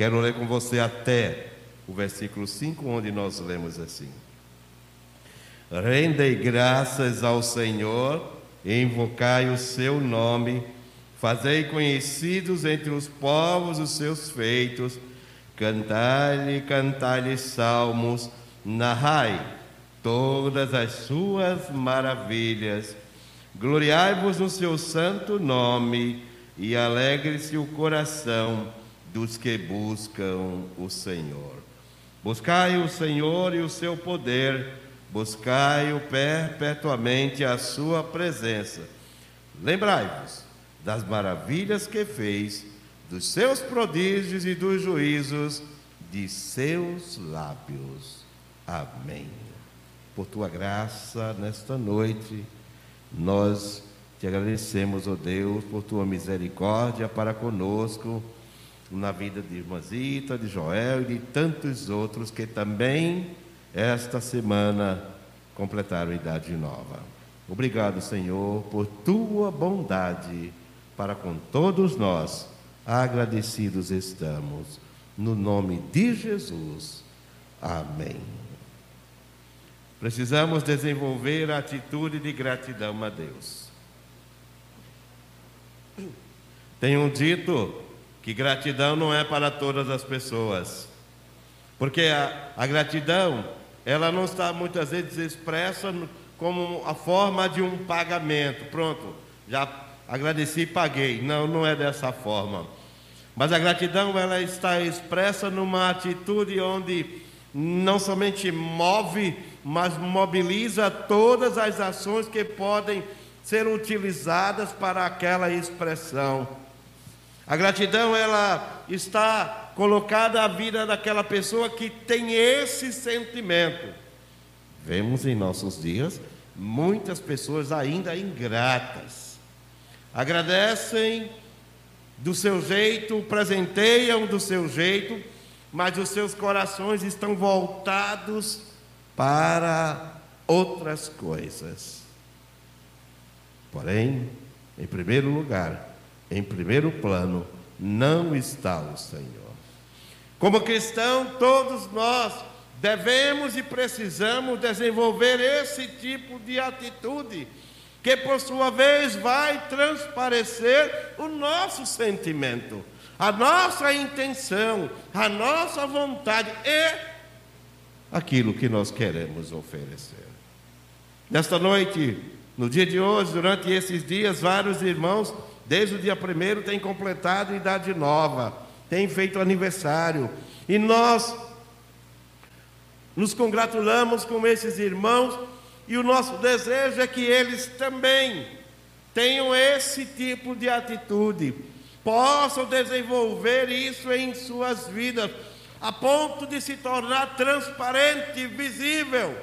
Quero ler com você até o versículo 5, onde nós lemos assim: Rendei graças ao Senhor, invocai o seu nome, fazei conhecidos entre os povos os seus feitos, cantai-lhe, cantai-lhe salmos, narrai todas as suas maravilhas. Gloriai-vos no seu santo nome e alegre-se o coração dos que buscam o Senhor. Buscai o Senhor e o seu poder, buscai-o perpetuamente a sua presença. Lembrai-vos das maravilhas que fez, dos seus prodígios e dos juízos de seus lábios. Amém. Por tua graça, nesta noite, nós te agradecemos, ó oh Deus, por tua misericórdia para conosco, na vida de Irmãzita, de Joel e de tantos outros que também esta semana completaram idade nova. Obrigado, Senhor, por tua bondade para com todos nós. Agradecidos estamos. No nome de Jesus. Amém. Precisamos desenvolver a atitude de gratidão a Deus. Tenho dito que gratidão não é para todas as pessoas, porque a, a gratidão ela não está muitas vezes expressa como a forma de um pagamento. Pronto, já agradeci e paguei. Não, não é dessa forma. Mas a gratidão ela está expressa numa atitude onde não somente move, mas mobiliza todas as ações que podem ser utilizadas para aquela expressão. A gratidão ela está colocada à vida daquela pessoa que tem esse sentimento. Vemos em nossos dias muitas pessoas ainda ingratas. Agradecem do seu jeito, presenteiam do seu jeito, mas os seus corações estão voltados para outras coisas. Porém, em primeiro lugar, em primeiro plano, não está o Senhor. Como cristão, todos nós devemos e precisamos desenvolver esse tipo de atitude, que por sua vez vai transparecer o nosso sentimento a nossa intenção, a nossa vontade e aquilo que nós queremos oferecer. Nesta noite, no dia de hoje, durante esses dias, vários irmãos, desde o dia primeiro, têm completado idade nova, têm feito aniversário, e nós nos congratulamos com esses irmãos, e o nosso desejo é que eles também tenham esse tipo de atitude possam desenvolver isso em suas vidas, a ponto de se tornar transparente, visível,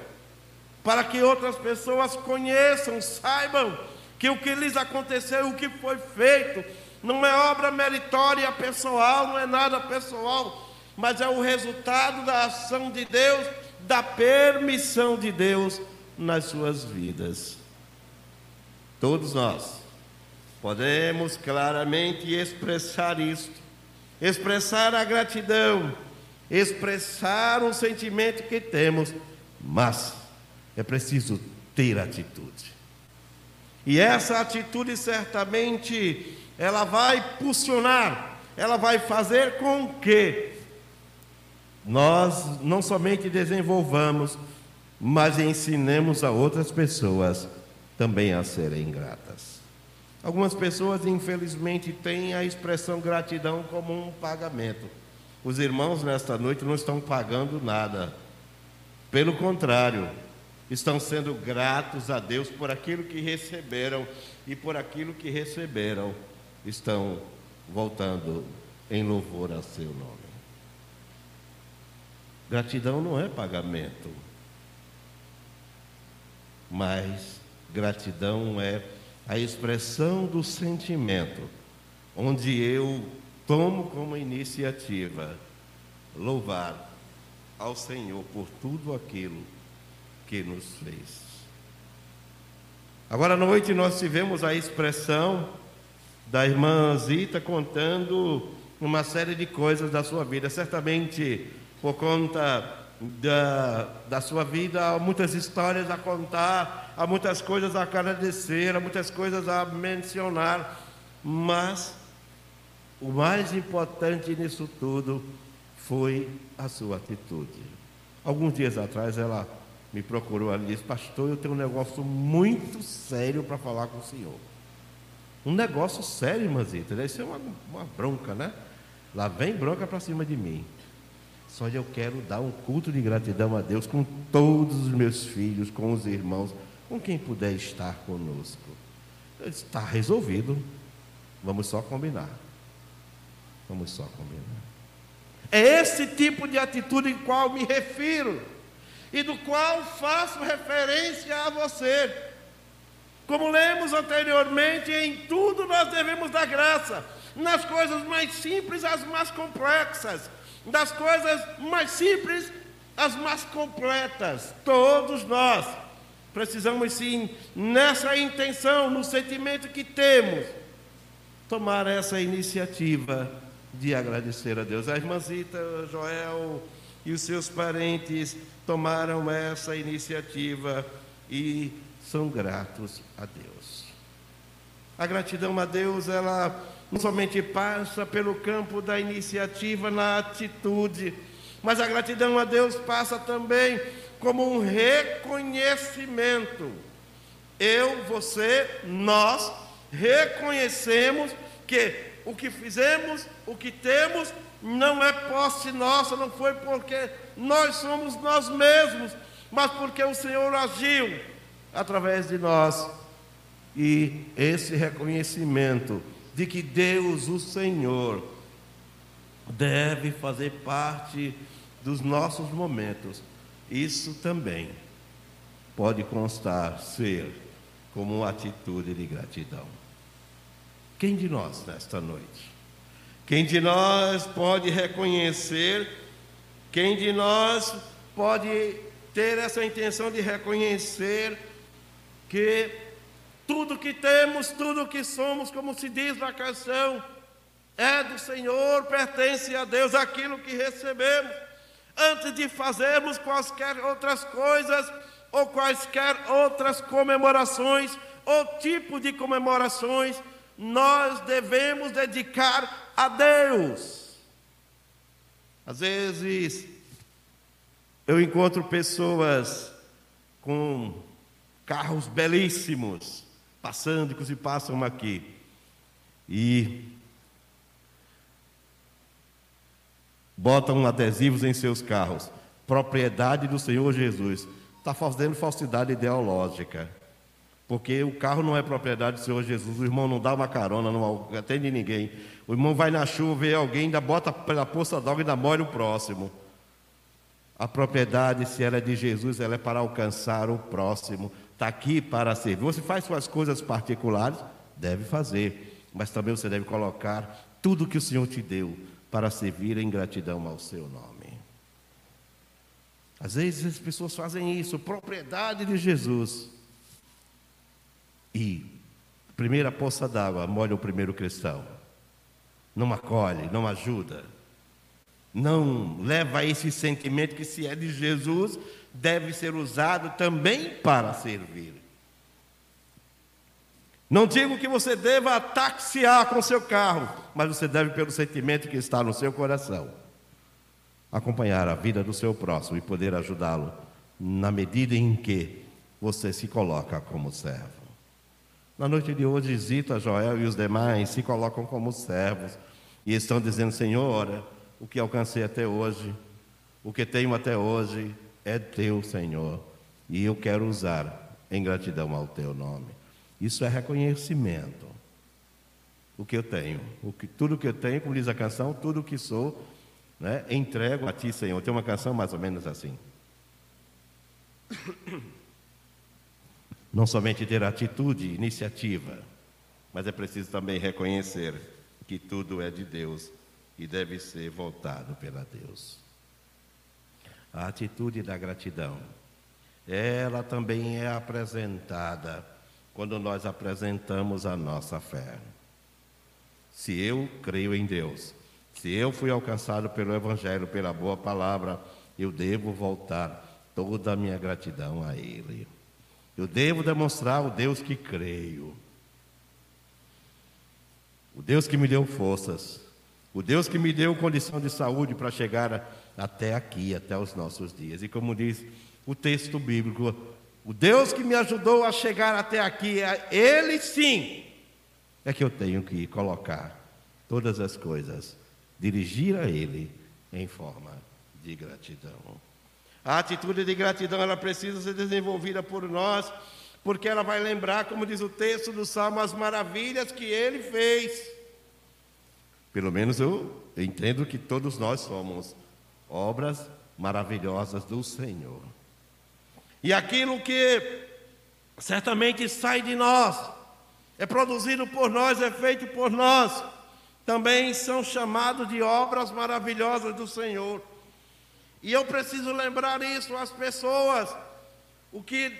para que outras pessoas conheçam, saibam que o que lhes aconteceu, o que foi feito, não é obra meritória pessoal, não é nada pessoal, mas é o resultado da ação de Deus, da permissão de Deus nas suas vidas. Todos nós Podemos claramente expressar isto, expressar a gratidão, expressar um sentimento que temos, mas é preciso ter atitude. E essa atitude certamente ela vai pulsionar, ela vai fazer com que nós não somente desenvolvamos, mas ensinemos a outras pessoas também a serem gratas. Algumas pessoas, infelizmente, têm a expressão gratidão como um pagamento. Os irmãos, nesta noite, não estão pagando nada. Pelo contrário, estão sendo gratos a Deus por aquilo que receberam e por aquilo que receberam, estão voltando em louvor a seu nome. Gratidão não é pagamento, mas gratidão é a expressão do sentimento, onde eu tomo como iniciativa louvar ao Senhor por tudo aquilo que nos fez. Agora à noite nós tivemos a expressão da irmã Zita contando uma série de coisas da sua vida. Certamente, por conta da, da sua vida, há muitas histórias a contar, há muitas coisas a agradecer, há muitas coisas a mencionar, mas o mais importante nisso tudo foi a sua atitude. Alguns dias atrás ela me procurou e disse: Pastor, eu tenho um negócio muito sério para falar com o senhor. Um negócio sério, irmãzita. Deve ser uma, uma bronca, né? Lá vem bronca para cima de mim. Só eu quero dar um culto de gratidão a Deus com todos os meus filhos, com os irmãos, com quem puder estar conosco. Está resolvido. Vamos só combinar. Vamos só combinar. É esse tipo de atitude em qual me refiro e do qual faço referência a você. Como lemos anteriormente, em tudo nós devemos dar graça, nas coisas mais simples às mais complexas, das coisas mais simples às mais completas. Todos nós precisamos sim, nessa intenção, no sentimento que temos, tomar essa iniciativa de agradecer a Deus. A irmãzita Joel e os seus parentes tomaram essa iniciativa e são gratos a Deus. A gratidão a Deus, ela não somente passa pelo campo da iniciativa na atitude, mas a gratidão a Deus passa também como um reconhecimento. Eu, você, nós reconhecemos que o que fizemos, o que temos, não é posse nossa, não foi porque nós somos nós mesmos, mas porque o Senhor agiu através de nós. E esse reconhecimento de que Deus, o Senhor, deve fazer parte dos nossos momentos, isso também pode constar ser como uma atitude de gratidão. Quem de nós nesta noite? Quem de nós pode reconhecer? Quem de nós pode ter essa intenção de reconhecer que tudo que temos, tudo que somos, como se diz na canção, é do Senhor, pertence a Deus aquilo que recebemos. Antes de fazermos quaisquer outras coisas ou quaisquer outras comemorações ou tipo de comemorações, nós devemos dedicar a Deus. Às vezes, eu encontro pessoas com carros belíssimos, passando, que se passam aqui, e botam adesivos em seus carros, propriedade do Senhor Jesus. Está fazendo falsidade ideológica. Porque o carro não é propriedade do Senhor Jesus, o irmão não dá uma carona, não atende ninguém. O irmão vai na chuva, vê alguém, ainda bota pela poça d'água e ainda molha o próximo. A propriedade, se ela é de Jesus, ela é para alcançar o próximo. Está aqui para servir. Você faz suas coisas particulares, deve fazer. Mas também você deve colocar tudo que o Senhor te deu para servir em gratidão ao seu nome. Às vezes as pessoas fazem isso, propriedade de Jesus e primeira poça d'água molha o primeiro cristão. Não acolhe, não ajuda. Não leva esse sentimento que se é de Jesus, deve ser usado também para servir. Não digo que você deva taxiar com seu carro, mas você deve, pelo sentimento que está no seu coração, acompanhar a vida do seu próximo e poder ajudá-lo na medida em que você se coloca como servo. Na noite de hoje, Zita, Joel e os demais se colocam como servos e estão dizendo: Senhor, o que alcancei até hoje, o que tenho até hoje é teu, Senhor, e eu quero usar em gratidão ao teu nome. Isso é reconhecimento. O que eu tenho, o que, tudo que eu tenho, como diz a canção, tudo que sou, né, entrego a ti, Senhor. Tem uma canção mais ou menos assim. Não somente ter atitude, iniciativa, mas é preciso também reconhecer que tudo é de Deus e deve ser voltado pela Deus. A atitude da gratidão, ela também é apresentada quando nós apresentamos a nossa fé. Se eu creio em Deus, Se eu fui alcançado pelo Evangelho, pela boa palavra, eu devo voltar toda a minha gratidão a Ele. Eu devo demonstrar o Deus que creio. O Deus que me deu forças. O Deus que me deu condição de saúde para chegar até aqui, até os nossos dias. E como diz o texto bíblico, o Deus que me ajudou a chegar até aqui, é Ele sim, é que eu tenho que colocar todas as coisas, dirigir a Ele em forma de gratidão. A atitude de gratidão ela precisa ser desenvolvida por nós, porque ela vai lembrar, como diz o texto do Salmo, as maravilhas que Ele fez. Pelo menos eu entendo que todos nós somos obras maravilhosas do Senhor. E aquilo que certamente sai de nós, é produzido por nós, é feito por nós, também são chamados de obras maravilhosas do Senhor. E eu preciso lembrar isso às pessoas. O que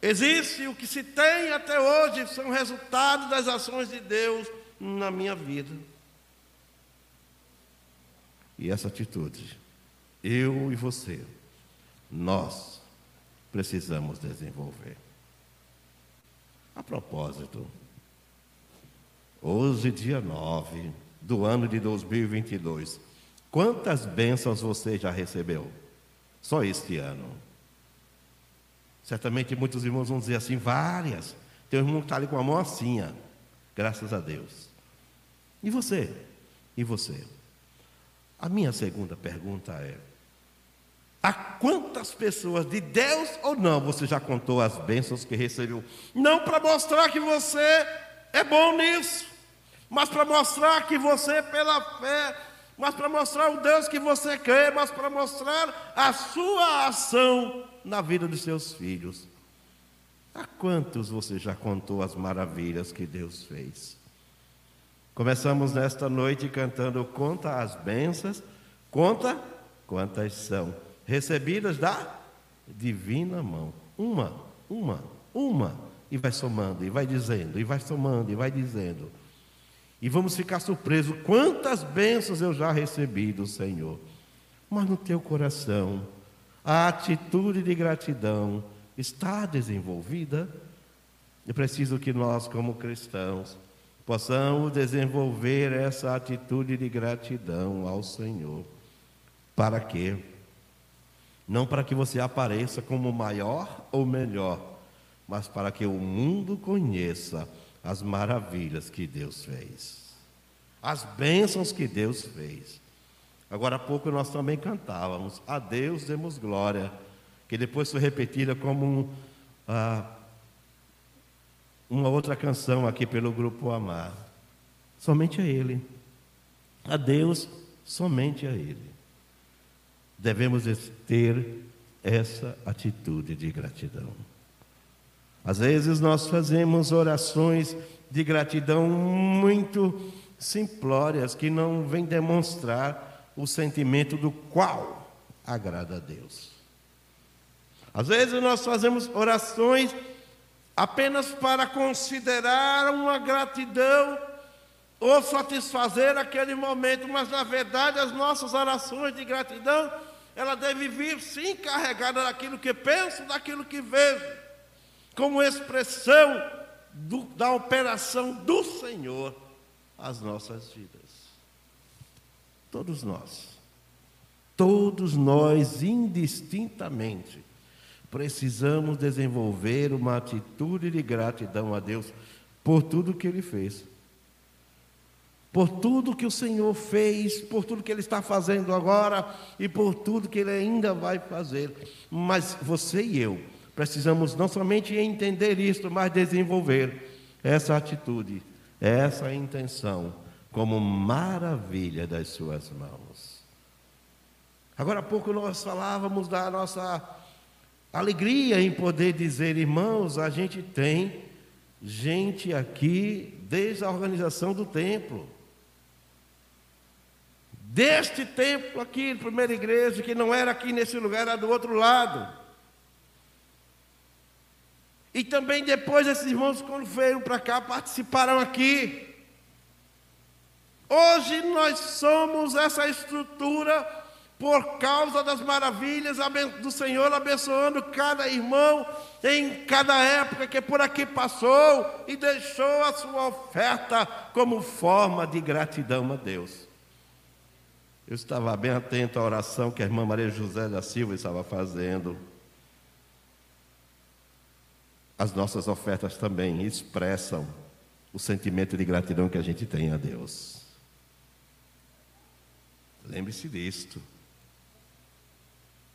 existe, o que se tem até hoje, são resultados das ações de Deus na minha vida. E essa atitude, eu e você, nós precisamos desenvolver. A propósito, hoje, dia 9 do ano de 2022, quantas bênçãos você já recebeu? Só este ano. Certamente muitos irmãos vão dizer assim, várias. Tem um irmão que está ali com a mão assim, graças a Deus. E você? E você? A minha segunda pergunta é: a quantas pessoas, de Deus ou não, você já contou as bênçãos que recebeu? Não para mostrar que você é bom nisso, mas para mostrar que você, pela fé, mas para mostrar o Deus que você crê, mas para mostrar a sua ação na vida dos seus filhos. A quantos você já contou as maravilhas que Deus fez? Começamos nesta noite cantando Conta as bênçãos, conta quantas são recebidas da divina mão. Uma, uma, uma, e vai somando, e vai dizendo, e vai somando, e vai dizendo. E vamos ficar surpresos quantas bênçãos eu já recebi do Senhor. Mas no teu coração, a atitude de gratidão está desenvolvida. Eu preciso que nós, como cristãos, possamos desenvolver essa atitude de gratidão ao Senhor. Para quê? Não para que você apareça como maior ou melhor, mas para que o mundo conheça as maravilhas que Deus fez, as bênçãos que Deus fez. Agora há pouco nós também cantávamos, a Deus demos glória, que depois foi repetida como um, ah, uma outra canção aqui pelo grupo Amar. Somente a Ele. A Deus, somente a Ele. Devemos ter essa atitude de gratidão. Às vezes nós fazemos orações de gratidão muito simplórias, que não vêm demonstrar o sentimento do qual agrada a Deus. Às vezes nós fazemos orações apenas para considerar uma gratidão ou satisfazer aquele momento, mas na verdade as nossas orações de gratidão, ela deve vir sim carregada daquilo que penso, daquilo que vejo, como expressão do, da operação do Senhor às nossas vidas. Todos nós, todos nós indistintamente, precisamos desenvolver uma atitude de gratidão a Deus por tudo que Ele fez. Por tudo que o Senhor fez, por tudo que Ele está fazendo agora e por tudo que Ele ainda vai fazer. Mas você e eu precisamos não somente entender isso, mas desenvolver essa atitude, essa intenção, como maravilha das Suas mãos. Agora há pouco nós falávamos da nossa alegria em poder dizer, irmãos, a gente tem gente aqui desde a organização do templo. Deste templo aqui, primeira igreja, que não era aqui nesse lugar, era do outro lado. E também depois esses irmãos, quando vieram para cá, participaram aqui. Hoje nós somos essa estrutura por causa das maravilhas do Senhor, abençoando cada irmão em cada época que por aqui passou e deixou a sua oferta como forma de gratidão a Deus. Eu estava bem atento à oração que a irmã Maria José da Silva estava fazendo. As nossas ofertas também expressam o sentimento de gratidão que a gente tem a Deus. Lembre-se disto.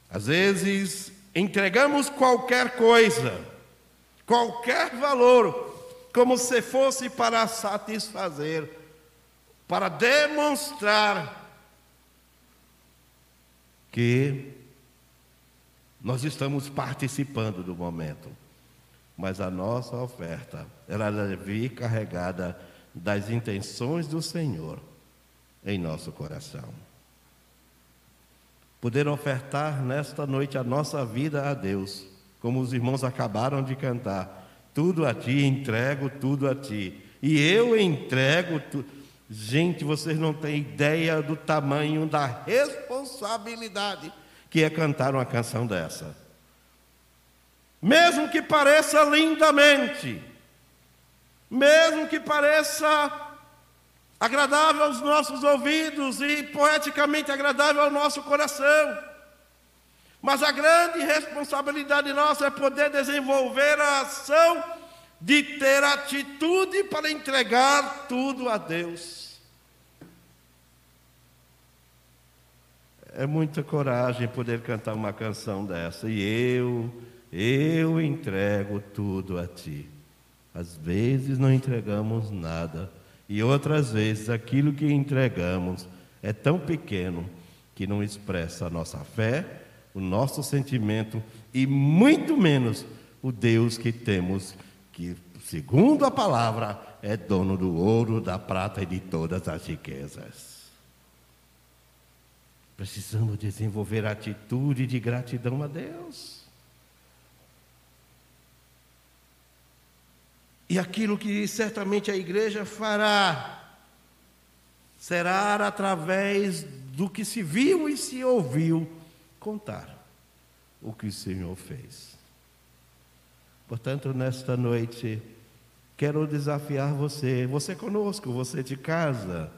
Às vezes entregamos qualquer coisa, qualquer valor, como se fosse para satisfazer, para demonstrar que nós estamos participando do momento. Mas a nossa oferta, ela deve vir carregada das intenções do Senhor em nosso coração poder ofertar nesta noite a nossa vida a Deus, como os irmãos acabaram de cantar. Tudo a ti, entrego tudo a ti. E eu entrego tudo. Gente, vocês não têm ideia do tamanho da responsabilidade que é cantar uma canção dessa. Mesmo que pareça lindamente, mesmo que pareça agradável aos nossos ouvidos e poeticamente agradável ao nosso coração. Mas a grande responsabilidade nossa é poder desenvolver a ação de ter atitude para entregar tudo a Deus. É muita coragem poder cantar uma canção dessa. E eu, eu entrego tudo a Ti. Às vezes não entregamos nada e outras vezes aquilo que entregamos é tão pequeno que não expressa a nossa fé, o nosso sentimento e muito menos o Deus que temos, que, segundo a palavra, é dono do ouro, da prata e de todas as riquezas. Precisamos desenvolver a atitude de gratidão a Deus. E aquilo que certamente a igreja fará será através do que se viu e se ouviu contar o que o Senhor fez. Portanto, nesta noite, quero desafiar você, você conosco, você de casa,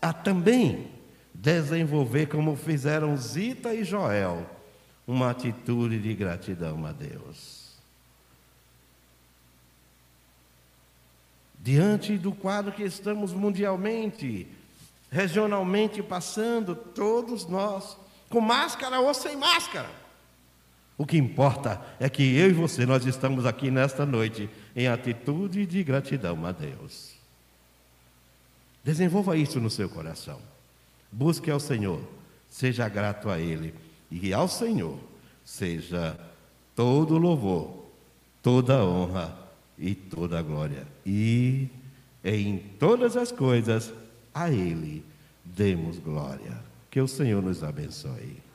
a também desenvolver, como fizeram Zita e Joel, uma atitude de gratidão a Deus. Diante do quadro que estamos mundialmente, regionalmente passando, todos nós, com máscara ou sem máscara. O que importa é que eu e você, nós estamos aqui nesta noite em atitude de gratidão a Deus. Desenvolva isso no seu coração. Busque ao Senhor, seja grato a Ele, e ao Senhor seja todo louvor, toda honra e toda a glória. E em todas as coisas a Ele demos glória. Que o Senhor nos abençoe.